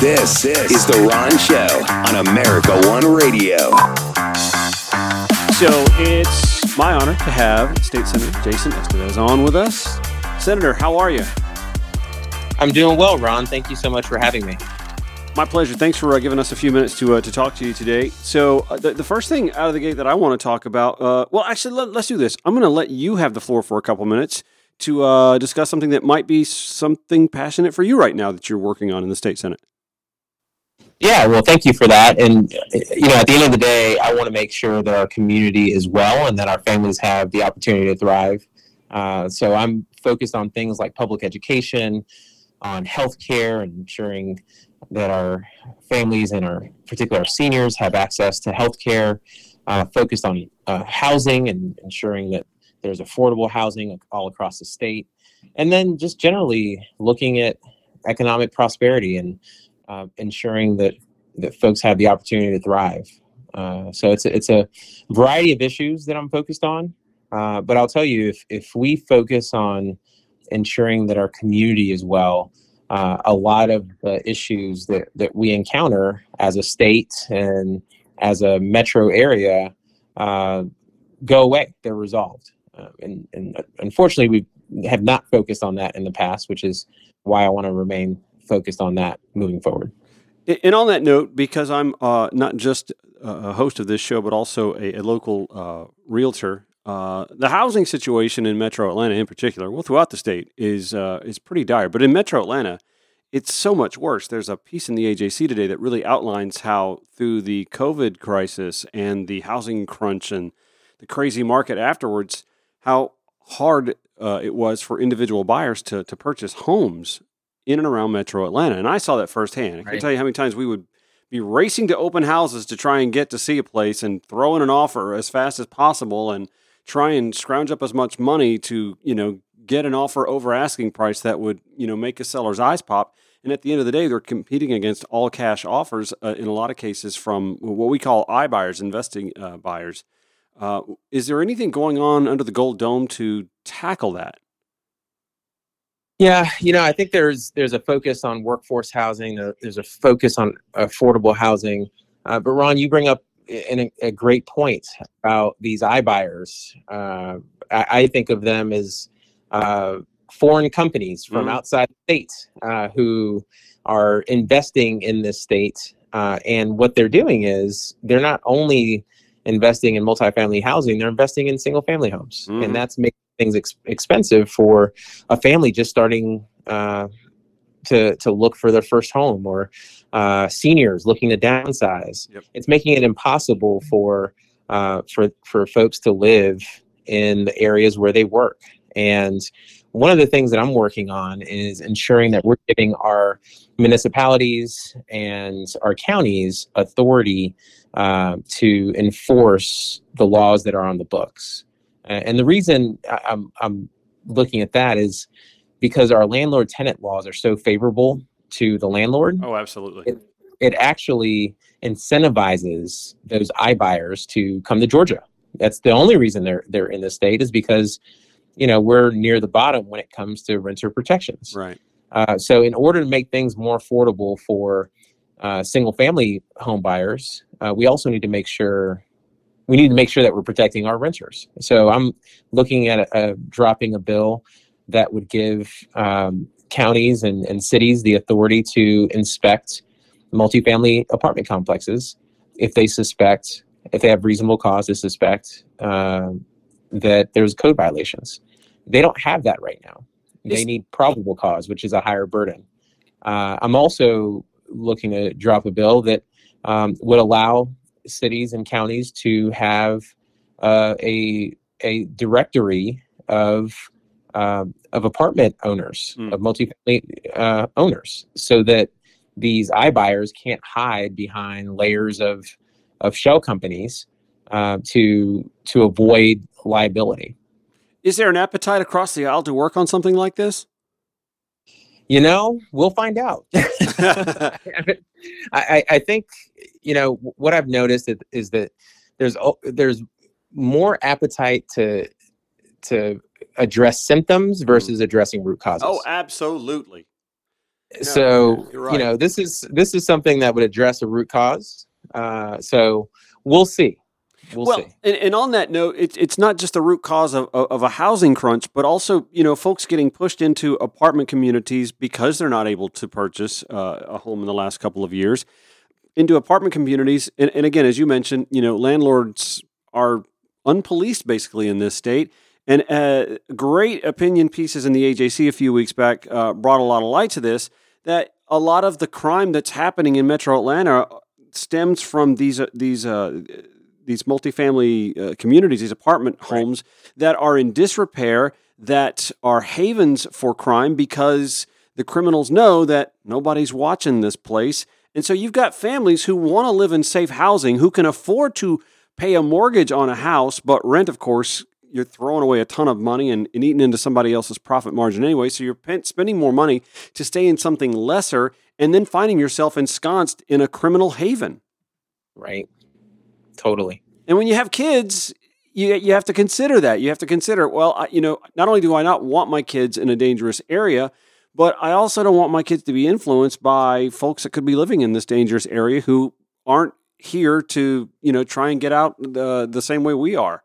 This is The Ron Show on America One Radio. So it's my honor to have State Senator Jason Esteves on with us. Senator, how are you? I'm doing well, Ron. Thank you so much for having me. My pleasure. Thanks for uh, giving us a few minutes to uh, to talk to you today. So uh, the, the first thing out of the gate that I want to talk about, uh, well, actually, let, us do this. I'm going to let you have the floor for a couple minutes to uh, discuss something that might be something passionate for you right now that you're working on in the state senate. Yeah, well, thank you for that. And you know, at the end of the day, I want to make sure that our community is well and that our families have the opportunity to thrive. Uh, so I'm focused on things like public education, on healthcare, and ensuring that our families and our particularly our seniors have access to health care, uh, focused on uh, housing and ensuring that there's affordable housing all across the state, and then just generally looking at economic prosperity and uh, ensuring that that folks have the opportunity to thrive. Uh, so it's a, it's a variety of issues that I'm focused on. Uh, but I'll tell you, if if we focus on ensuring that our community is well, uh, a lot of the issues that, that we encounter as a state and as a metro area uh, go away. They're resolved. Uh, and, and unfortunately, we have not focused on that in the past, which is why I want to remain focused on that moving forward. And on that note, because I'm uh, not just a host of this show, but also a, a local uh, realtor uh, the housing situation in Metro Atlanta, in particular, well, throughout the state, is uh, is pretty dire. But in Metro Atlanta, it's so much worse. There's a piece in the AJC today that really outlines how, through the COVID crisis and the housing crunch and the crazy market afterwards, how hard uh, it was for individual buyers to to purchase homes in and around Metro Atlanta. And I saw that firsthand. I can tell you how many times we would be racing to open houses to try and get to see a place and throw in an offer as fast as possible and try and scrounge up as much money to, you know, get an offer over asking price that would, you know, make a seller's eyes pop. And at the end of the day, they're competing against all cash offers uh, in a lot of cases from what we call iBuyers, investing uh, buyers. Uh, is there anything going on under the Gold Dome to tackle that? Yeah, you know, I think there's there's a focus on workforce housing. Uh, there's a focus on affordable housing. Uh, but Ron, you bring up a, a great point about these iBuyers. Uh, I, I, think of them as uh, foreign companies from mm outside the state uh, who are investing in this state. Uh, and what they're doing is they're not only investing in multifamily housing, they're investing in single family homes. mm And that's making things ex- expensive for a family just starting uh, to to look for their first home or uh, seniors looking to downsize. Yep. It's making it impossible for uh, for for folks to live in the areas where they work. And one of the things that I'm working on is ensuring that we're giving our municipalities and our counties authority uh, to enforce the laws that are on the books. And the reason I'm, I'm looking at that is because our landlord tenant laws are so favorable to the landlord. Oh, absolutely. It, it actually incentivizes those iBuyers to come to Georgia. That's the only reason they're they're in the state is because you know we're near the bottom when it comes to renter protections. Right. Uh, so in order to make things more affordable for uh, single family home buyers, uh, we also need to make sure we need to make sure that we're protecting our renters. So I'm looking at a, a dropping a bill that would give um, counties and, and cities the authority to inspect multifamily apartment complexes if they suspect, if they have reasonable cause to suspect uh, that there's code violations. They don't have that right now. They need probable cause, which is a higher burden. Uh, I'm also looking to drop a bill that um, would allow cities and counties to have uh, a a directory of uh, of apartment owners, mm. of multifamily uh, owners, so that these iBuyers can't hide behind layers of of shell companies uh, to to avoid liability. Is there an appetite across the aisle to work on something like this? You know, we'll find out. I, I think you know what I've noticed is, is that there's there's more appetite to to address symptoms mm. versus addressing root causes. Oh, absolutely. so you're right. you know this is this is something that would address a root cause. Uh, so we'll see. We'll, well, see. and, and on that note, it's it's not just the root cause of, of, a housing crunch, but also you know folks getting pushed into apartment communities because they're not able to purchase uh, a home in the last couple of years into apartment communities. And, and again, as you mentioned, you know landlords are unpoliced basically in this state. And uh, great opinion pieces in the AJC a few weeks back uh, brought a lot of light to this. That a lot of the crime that's happening in Metro Atlanta stems from these uh, these uh, these multifamily uh, communities, these apartment homes that are in disrepair, that are havens for crime because the criminals know that nobody's watching this place. And so you've got families who want to live in safe housing, who can afford to pay a mortgage on a house, but rent, of course, you're throwing away a ton of money and, and eating into somebody else's profit margin anyway. So you're spending more money to stay in something lesser and then finding yourself ensconced in a criminal haven. Right. Totally. And when you have kids, you, you have to consider that. You have to consider, well, I, you know, not only do I not want my kids in a dangerous area, but I also don't want my kids to be influenced by folks that could be living in this dangerous area who aren't here to, you know, try and get out the, the same way we are.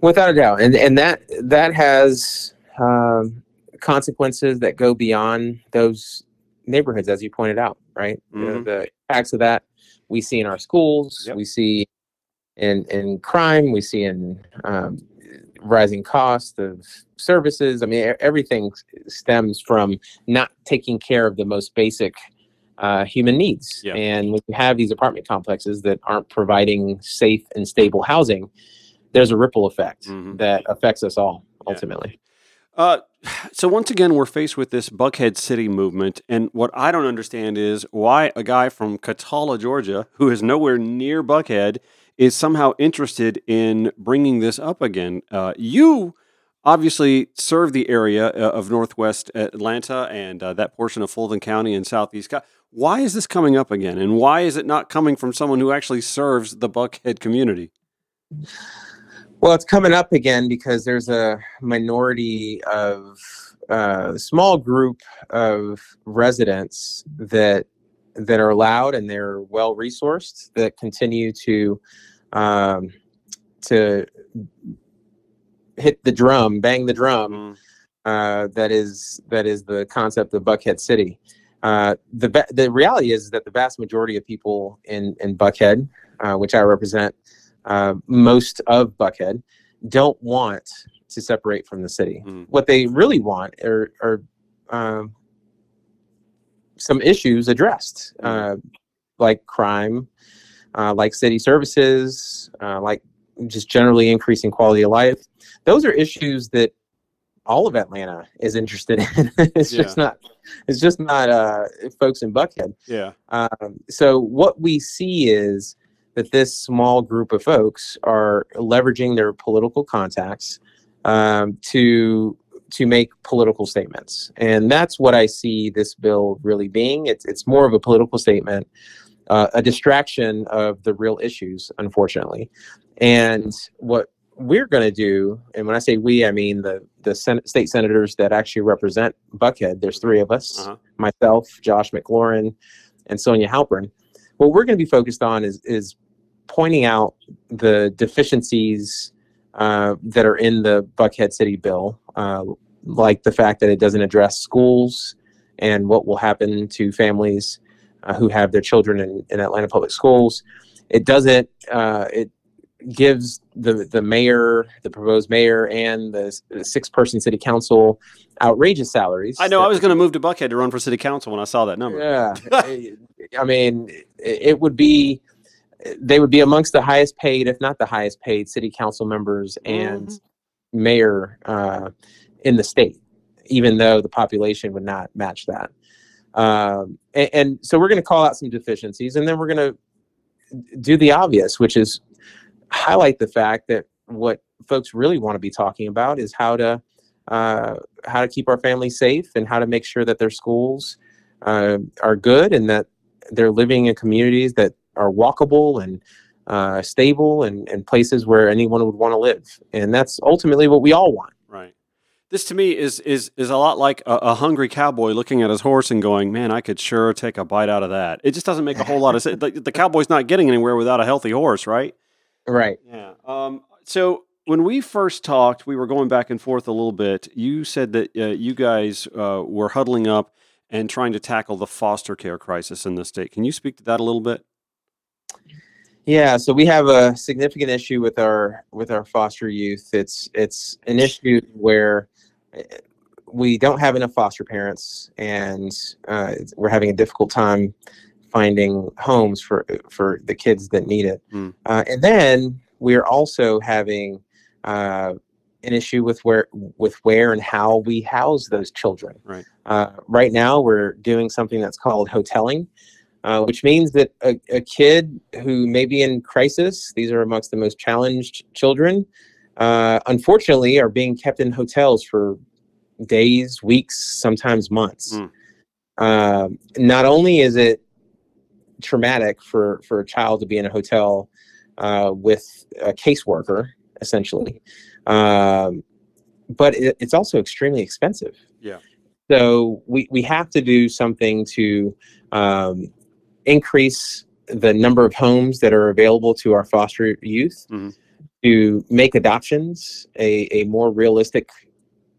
Without a doubt, and and that that has um, consequences that go beyond those neighborhoods, as you pointed out. Right, The- Mhm. the impacts of that we see in our schools, Yep. we see in in crime, we see in um, rising cost of services. I mean, everything stems from not taking care of the most basic uh, human needs. Yeah. And when you have these apartment complexes that aren't providing safe and stable housing, there's a ripple effect Mhm. that affects us all ultimately. Uh, so once again, we're faced with this Buckhead City movement, and what I don't understand is why a guy from Cataula, Georgia, who is nowhere near Buckhead, is somehow interested in bringing this up again. Uh, you obviously serve the area uh, of Northwest Atlanta and uh, that portion of Fulton County and Southeast. Why is this coming up again, and why is it not coming from someone who actually serves the Buckhead community? Well, it's coming up again because there's a minority of uh, small group of residents that that are allowed and they're well resourced that continue to um, to hit the drum, bang the drum. Mm, Uh, that is that is the concept of Buckhead City. Uh, the the reality is that the vast majority of people in in Buckhead, uh, which I represent, uh, most of Buckhead, don't want to separate from the city. Mm. What they really want are are um, some issues addressed, uh, like crime, uh, like city services, uh, like just generally increasing quality of life. Those are issues that all of Atlanta is interested in. it's just not. It's just not uh, folks in Buckhead. yeah. Um, so what we see is that this small group of folks are leveraging their political contacts um, to to make political statements, and that's what I see this bill really being. It's it's more of a political statement, uh, a distraction of the real issues, unfortunately. And what we're going to do, and when I say we, I mean the the Senate, state senators that actually represent Buckhead. There's three of us Uh-huh. myself, Josh McLaurin, and Sonya Halpern. What we're going to be focused on is is pointing out the deficiencies uh, that are in the Buckhead City bill, uh, like the fact that it doesn't address schools and what will happen to families uh, who have their children in, in Atlanta public schools. It doesn't. Uh, it gives the the mayor, the proposed mayor, and the, six person city council outrageous salaries. I know. I was going to move to Buckhead to run for city council when I saw that number. yeah, I- I mean, it it would be they would be amongst the highest paid, if not the highest paid, city council members and mayor uh, in the state, even though the population would not match that. Um, and, and so we're going to call out some deficiencies, and then we're going to do the obvious, which is highlight the fact that what folks really want to be talking about is how to uh, how to keep our families safe and how to make sure that their schools uh, are good and that they're living in communities that are walkable and uh, stable and, and places where anyone would want to live. And that's ultimately what we all want. Right. This to me is is is a lot like a, a hungry cowboy looking at his horse and going, "Man, I could sure take a bite out of that." It just doesn't make a whole lot of sense. The, the cowboy's not getting anywhere without a healthy horse, right? Right. Yeah. Um, so when we first talked, we were going back and forth a little bit. You said that uh, you guys uh, were huddling up and trying to tackle the foster care crisis in the state. Can you speak to that a little bit? Yeah, so we have a significant issue with our with our foster youth. It's it's an issue where eh, we don't have enough foster parents, and uh, we're having a difficult time finding homes for for the kids that need it. Mm. Uh, and then we're also having uh, an issue with where with where and how we house those children. Right. Uh, right now, we're doing something that's called hoteling, uh, which means that a, a kid who may be in crisis, these are amongst the most challenged children, uh, unfortunately, are being kept in hotels for days, weeks, sometimes months. Mm. Um, not only is it traumatic for for a child to be in a hotel uh, with a caseworker, essentially, um, but it, it's also extremely expensive. Yeah. So we we have to do something to um, increase the number of homes that are available to our foster youth Mhm. to make adoptions a, a more realistic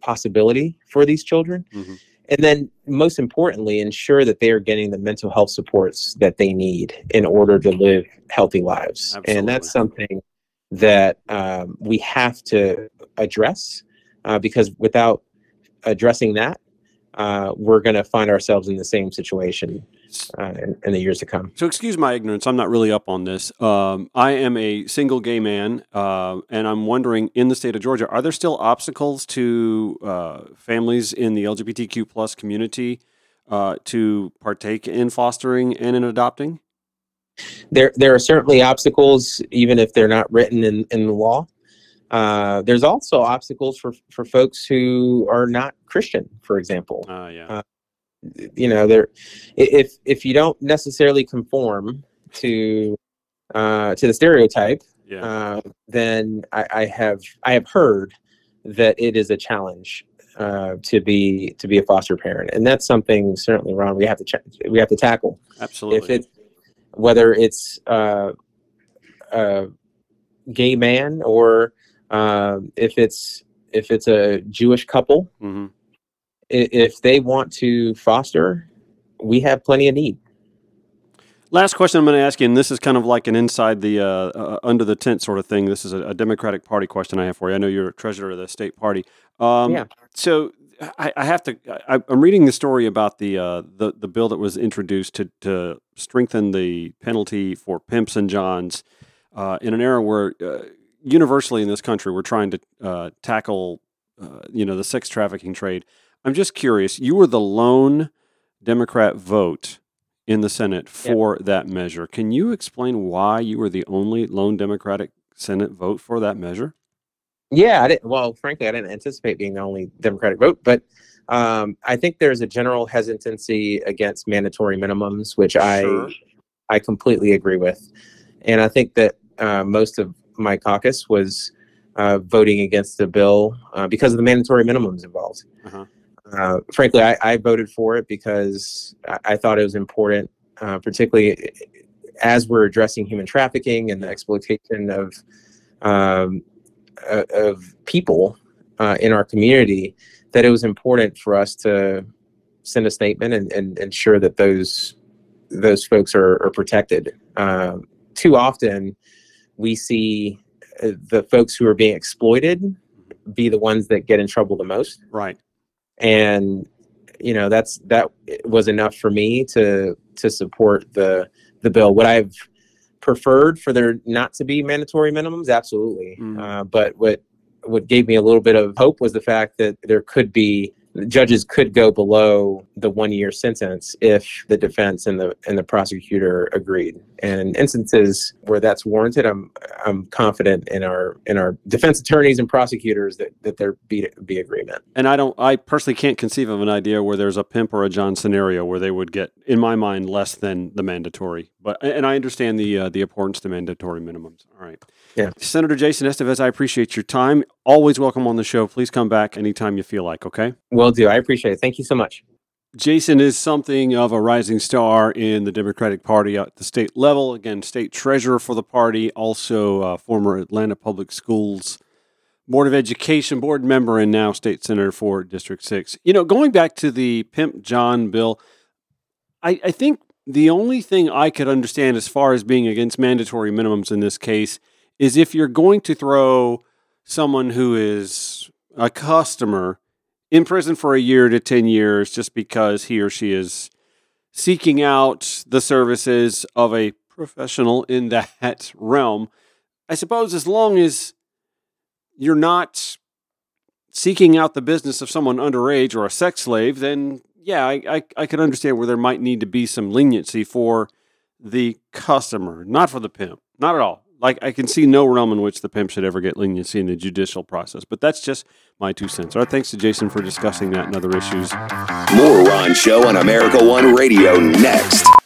possibility for these children Mhm. and then most importantly ensure that they are getting the mental health supports that they need in order to live healthy lives and that's something that um, we have to address uh, because without addressing that uh, we're going to find ourselves in the same situation uh, in, in the years to come So, excuse my ignorance. I'm not really up on this. Um, I am a single gay man, uh, and I'm wondering in the state of Georgia, are there still obstacles to uh, families in the LGBTQ plus community uh, to partake in fostering and in adopting? there there are certainly obstacles even if they're not written in, in the law uh, there's also obstacles for for folks who are not christian for example Uh, yeah. Uh, you know there if if you don't necessarily conform to uh, to the stereotype yeah. uh, then I, I have I have heard that it is a challenge uh, to be to be a foster parent, and that's something certainly Ron we have to ch- we have to tackle. Absolutely. If it whether it's uh, a gay man or um if it's if it's a Jewish couple, hmm i- if they want to foster, we have plenty of need. Last question I'm going to ask you, and this is kind of like an inside the uh, uh, under the tent sort of thing. This is a, a Democratic Party question I have for you. I know you're a treasurer of the state party. Um, Yeah. So I, I have to. I, I'm reading the story about the uh, the the bill that was introduced to to strengthen the penalty for pimps and johns uh, in an era where uh, universally in this country we're trying to uh, tackle uh, you know the sex trafficking trade. I'm just curious. You were the lone Democrat vote in the Senate for that measure. Can you explain why you were the only lone Democratic Senate vote for that measure? Yeah, I didn't. Well, frankly, I didn't anticipate being the only Democratic vote, but um, I think there's a general hesitancy against mandatory minimums, which Sure. I I completely agree with, and I think that uh, most of my caucus was uh, voting against the bill uh, because of the mandatory minimums involved. Uh-huh. Uh, frankly, I, I voted for it because I, I thought it was important, uh, particularly as we're addressing human trafficking and the exploitation of um, of people uh, in our community that it was important for us to send a statement and, and ensure that those those folks are, are protected. Uh, too often, we see uh, the folks who are being exploited be the ones that get in trouble the most, Right. And you know that's that was enough for me to to support the the bill. Would I've preferred for there not to be mandatory minimums? Absolutely. Mm. Uh, but what what gave me a little bit of hope was the fact that there could be judges could go below the one year sentence if the defense and the and the prosecutor agreed. And in instances where that's warranted, I'm I'm confident in our in our defense attorneys and prosecutors that that there be be agreement. And I don't. I personally can't conceive of an idea where there's a pimp or a John scenario where they would get, in my mind, less than the mandatory. But and I understand the uh, the importance to mandatory minimums. All right. Yeah. Senator Jason Esteves, I appreciate your time. always welcome on the show. Please come back anytime you feel like, okay? Will do. I appreciate it. Thank you so much. Jason is something of a rising star in the Democratic Party at the state level. Again, state treasurer for the party, also uh, former Atlanta Public Schools Board of Education board member, and now state senator for District 6. You know, going back to the Pimp John bill, I, I think the only thing I could understand as far as being against mandatory minimums in this case is if you're going to throw someone who is a customer in prison for a year to 10 years just because he or she is seeking out the services of a professional in that realm. I suppose as long as you're not seeking out the business of someone underage or a sex slave, then yeah, I, I, I could understand where there might need to be some leniency for the customer, not for the pimp, not at all. Like I can see no realm in which the pimp should ever get leniency in the judicial process, but that's just my two cents. Right, thanks to Jason for discussing that and other issues. More Ron Show on America One Radio next.